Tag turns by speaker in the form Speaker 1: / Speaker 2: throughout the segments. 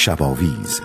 Speaker 1: شباویز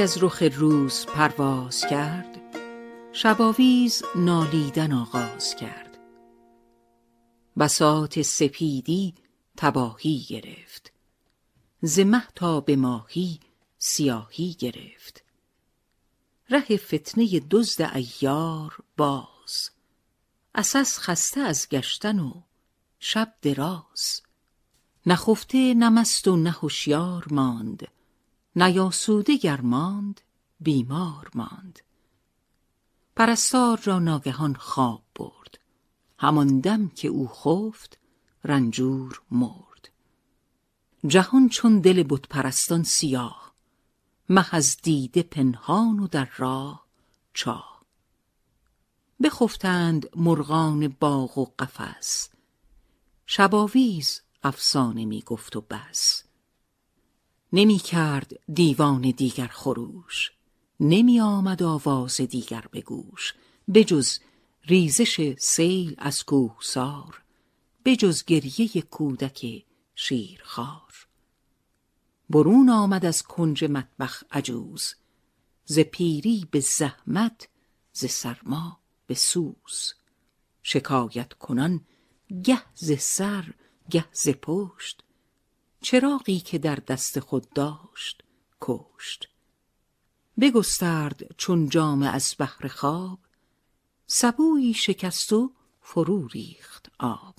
Speaker 2: از رخ روز پرواز کرد شباویز نالیدن آغاز کرد. بساط سپیدی تباهی گرفت ز مه تا به ماهی سیاهی گرفت. ره فتنه دزد عیار باز عسس خسته از گشتن و شب دراز. نخفته نه مست و نه هوشیار ماند نیاسوده گر ماند بیمار ماند. پرستار را ناگهان خواب برد. همان دم که او خفت رنجور مرد. جهان چون دل بت پرستان سیاه مه از دیده پنهان و در راه چاه. بخفتند مرغان باغ و قفس شباویز افسانه می گفت و بس. نمی کرد دیوان دیگر خروش نمی آمد آواز دیگر به گوش بجز ریزش سیل از کوهسار بجز گریه کودک شیرخوار. برون آمد از کنج مطبخ عجوز ز پیری به زحمت ز سرما به سوز. شکایت کنان گه ز سر گه ز پشت چراغی که در دست خود داشت کشت. بگسترد چون جامه از بهر خواب سبویی شکست و فرو ریخت آب.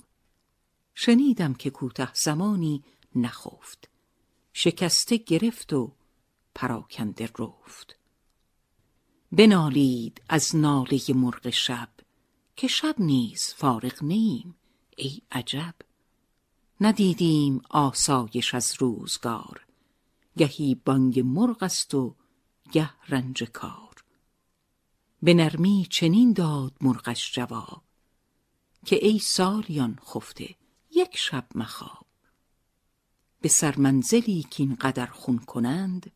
Speaker 2: شنیدم که کوته زمانی نخفت شکسته گرفت و پراکنده رفت. بنالید از ناله مرغ شب که شب نیز فارغ نیم ای عجب. ندیدیم آسایش از روزگار. گهی بانگ مرغ است و گه رنج کار. به نرمی چنین داد مرغش جواب که ای سالیان خفته یک شب مخواب. به سرمنزلی کین قدر خون کنند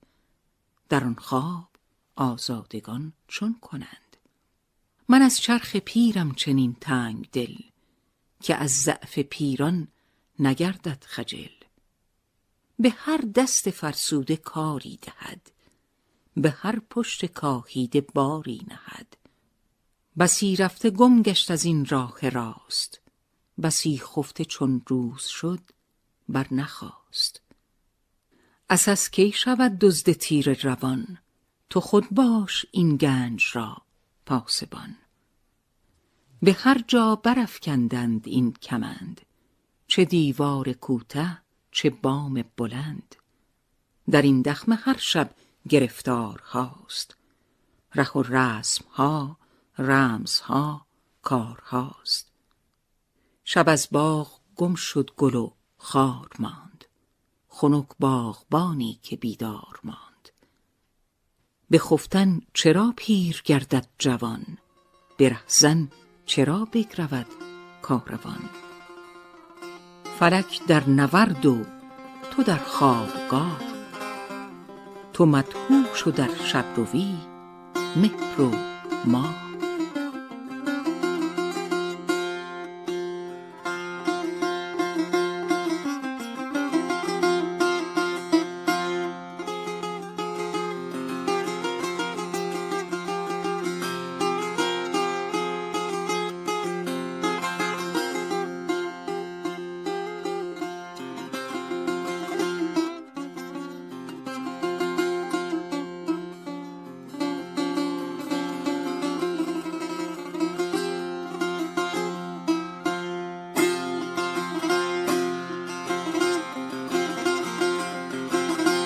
Speaker 2: در آن خواب آزادگان چون کنند. من از چرخ پیرم چنین تنگ دل که از ضعف پیران نگردد خجل. به هر دست فرسوده کاری دهد. به هر پشت کاهیده باری نهد. بسی رفته گم گشت از این راه راست. بسی خفته چون روز شد بر نخواست. اساس کی شود دزد تیر روان؟ تو خود باش این گنج را پاسبان. به هر جا برافکندند این کمند چه دیوار کوته چه بام بلند. در این دخمه هر شب گرفتار هاست ره و رسم ها رمز ها کار هاست شب از باغ گم شد گل و خار ماند. خنک باغبانی که بیدار ماند. به خفتن چرا پیر گردد جوان؟ به رهزن چرا بگرود کاروان؟ فلک در نورد و تو در خوابگاه. تو مدهوش و در شبروی مهر و ماه.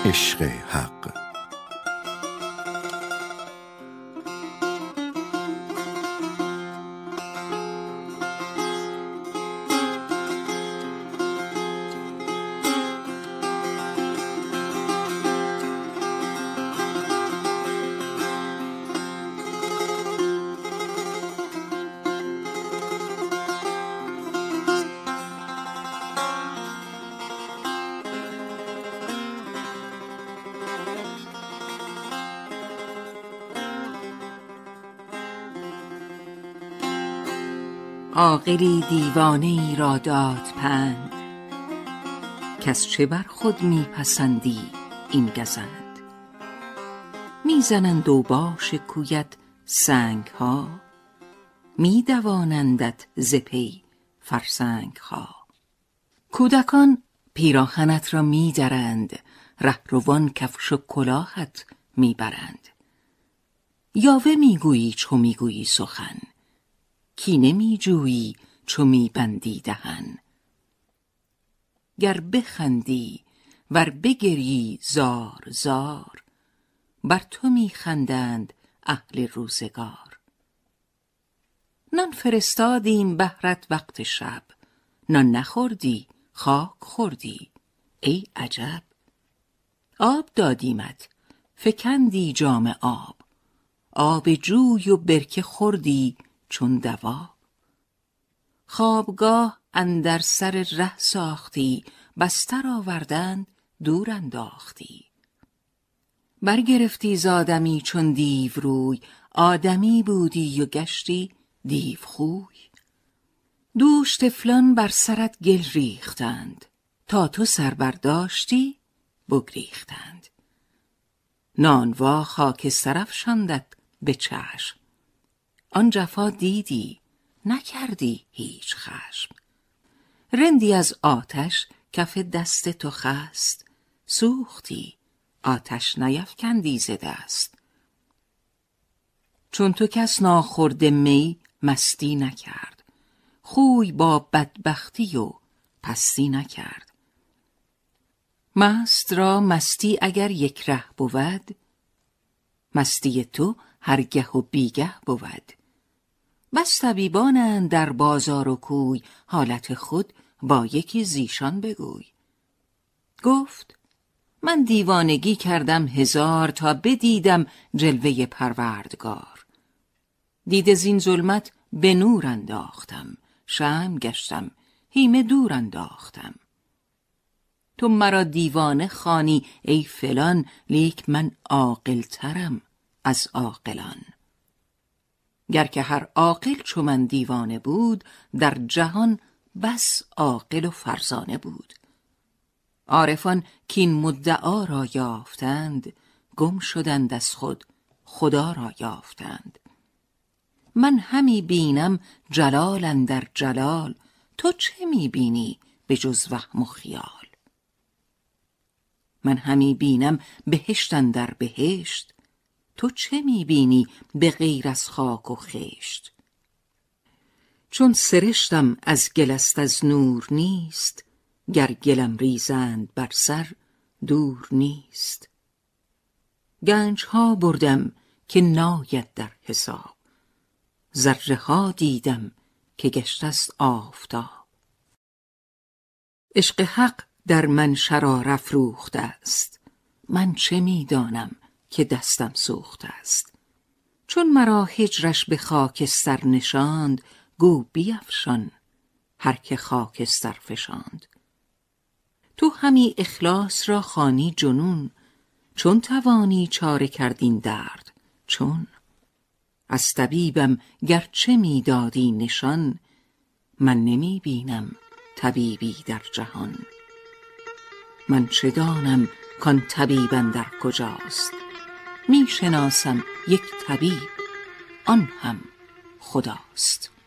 Speaker 1: عشق حق.
Speaker 2: عاقلی دیوانه ای را داد پند. کس چه بر خود میپسندی این گزند؟ می‌زنند اوباش کویت سنگ ها میدوانندت ز پی فرسنگ ها کودکان پیراهنت را میدرند رهروان کفش و کلاهت می‌برند. یاوه می‌گویی چو می‌گویی سخن کینه می جویی چو می بندی دهن گر بخندی ور بگری زار زار بر تو می خندند اهل روزگار. نان فرستادیم بهرت وقت شب نان نخوردی خاک خوردی ای عجب. آب دادیمت فکندی جام آب آب جوی و برکه خوردی چون دوا. خوابگاه اندر سر ره ساختی بستر آوردند دور انداختی. برگرفتی ز آدمی چون دیو روی آدمی بودی و گشتی دیو خوی. دوش طفلان بر سرت گل ریختند تا تو سر برداشتی بگریختند. نانوا خاک سرفشاندت به چشم. آن جفا دیدی نکردی هیچ خشم. رندی از آتش کف دست تو خست سوختی آتش نیفکندی ز دست. چون تو کس ناخورده می مستی نکرد. خوی با بدبختی و پستی نکرد. مست را مستی اگر یک ره بود مستی تو هرگه و بیگه بود. بس طبیبانند در بازار و کوی. حالت خود با یکی زیشان بگوی. گفت من دیوانگی کردم هزار تا بدیدم جلوه پروردگار. دیده زین ظلمت به نور انداختم. شم گشتم هیمه دور انداختم. تو مرا دیوانه خانی ای فلان لیک من عاقلترم از عاقلان. گر که هر عاقل چو من دیوانه بود در جهان بس عاقل و فرزانه بود. عارفان کین مدعا را یافتند گم شدند از خود خدا را یافتند. من همی بینم جلال در جلال تو چه می بینی به جز وهم و خیال؟ من همی بینم بهشت در بهشت تو چه می‌بینی به غیر از خاک و خشت؟ چون سرشتم از گلست از نور نیست گر گلم ریزند بر سر دور نیست. گنج ها بردم که ناید در حساب ذره ها دیدم که گشت است آفتاب. عشق حق در من شرار افروخته است من چه می دانم که دستم سوخته است. چون مرا هجرش به خاکستر نشاند گو بیفشان هر که خاکستر فشاند. تو همی اخلاص را خوانی جنون چون توانی چاره کردین درد چون. از طبیبم گرچه می‌دادی نشان من نمی بینم طبیبی در جهان. من چه دانم کان طبیب در کجاست؟ می شناسم یک طبیب. آن هم خداست.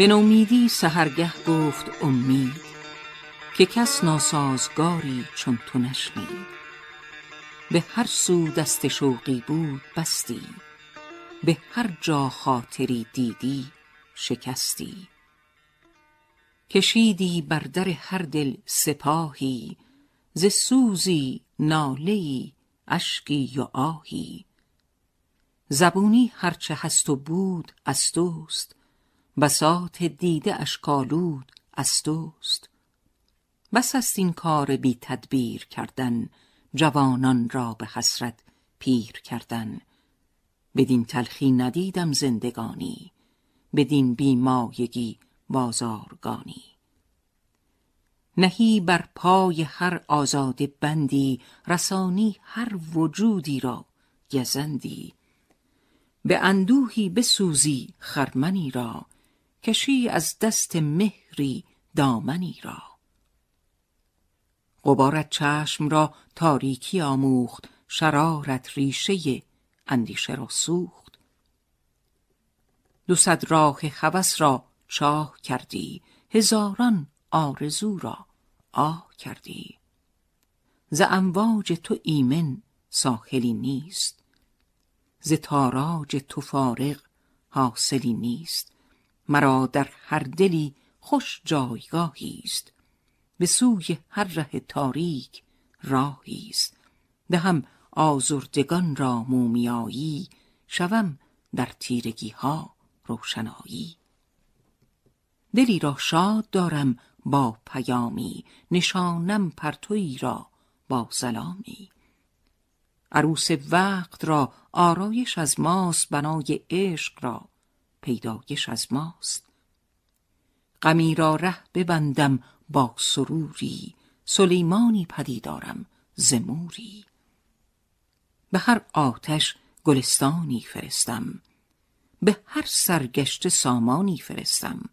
Speaker 2: به نومیدی سحرگه گفت امید که کس ناسازگاری چون تو نشنید. به هر سو دست شوقی بود بستی به هر جا خاطری دیدی شکستی. کشیدی بر در هر دل سپاهی ز سوزی ناله ای اشکی و آهی. زبونی هرچه هست و بود از توست بساط دیده اشکالود از توست. بس است این کار بی تدبیر کردن جوانان را به حسرت پیر کردن. بدین تلخی ندیدم زندگانی بدین بیمایگی بازارگانی. نهی بر پای هر آزاده بندی رسانی هر وجودی را گزندی. به اندوهی بسوزی خرمنی را کشی از دست مهری دامنی را. غبارت چشم را تاریکی آموخت شرارت ریشه اندیشه را سوخت. دو صد راه هوس را چاه کردی هزاران آرزو را آه کردی. ز امواج تو ایمن ساحلی نیست ز تاراج تو فارغ حاصلی نیست. مرا در هر دلی خوش جایگاهی است. به سوی هر ره تاریک راهی است. دهم آزردگان را مومیایی شوم در تیرگی ها روشنایی. دلی را شاد دارم با پیامی نشانم پرتویی را با سلامی. عروس وقت را آرایش از ماست بنای عشق را پیدایش از ماست. غمی را ره ببندم با سروری سلیمانی پدیدارم زموری به هر آتش گلستانی فرستم به هر سرگشت سامانی فرستم.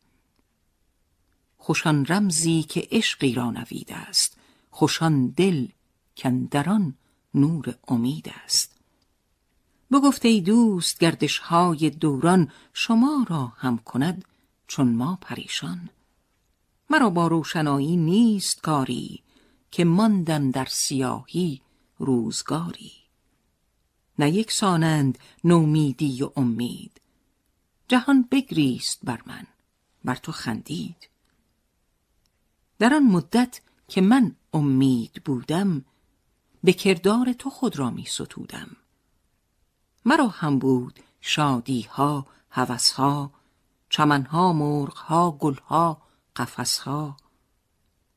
Speaker 2: خوشان رمزی که عشقی را نوید است خوشان دل کندران نور امید است. بگفت ای دوست گردش های دوران شما را هم کند چون ما پریشان. مرا با روشنایی نیست کاری که ماندم در سیاهی روزگاری. نه یک سانند نومیدی و امید. جهان بگریست بر من بر تو خندید. در آن مدت که من امید بودم به کردار تو خود را می ستودم. مرا هم بود شادی ها هوس ها چمن ها مرغ ها گل ها قفس ها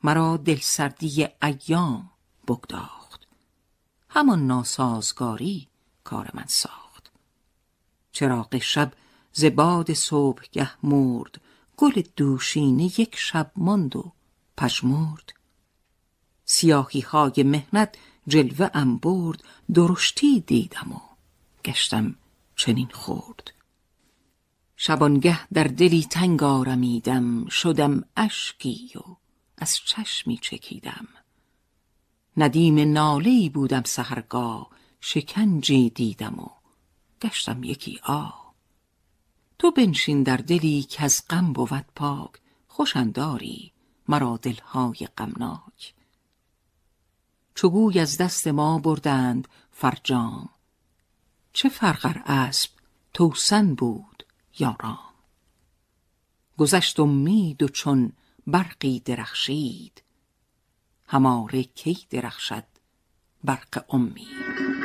Speaker 2: مرا دلسردی ایام بگداخت. همان ناسازگاری کار من ساخت. چراغ شب ز باد صبحگه مرد گل دوشینه یک شب ماند و پژمرد. سیاهی های مهنت جلوه ام برد درشتی دیدم و گشتم چنین خورد شبانگه در دلی تنگ آرمیدم شدم اشکی و از چشمی چکیدم. ندیم ناله‌ای بودم سحرگاه شکنجی دیدم و گشتم یکی آ تو بنشین در دلی که از غم بود پاک خوش انداری مرا دلهای غمناک. چو گوی از دست ما بردند فرجام چه فرق ار اسب توسن بود یا رام گذشت امید و چون برقی درخشید هماره کی درخشد برق امید؟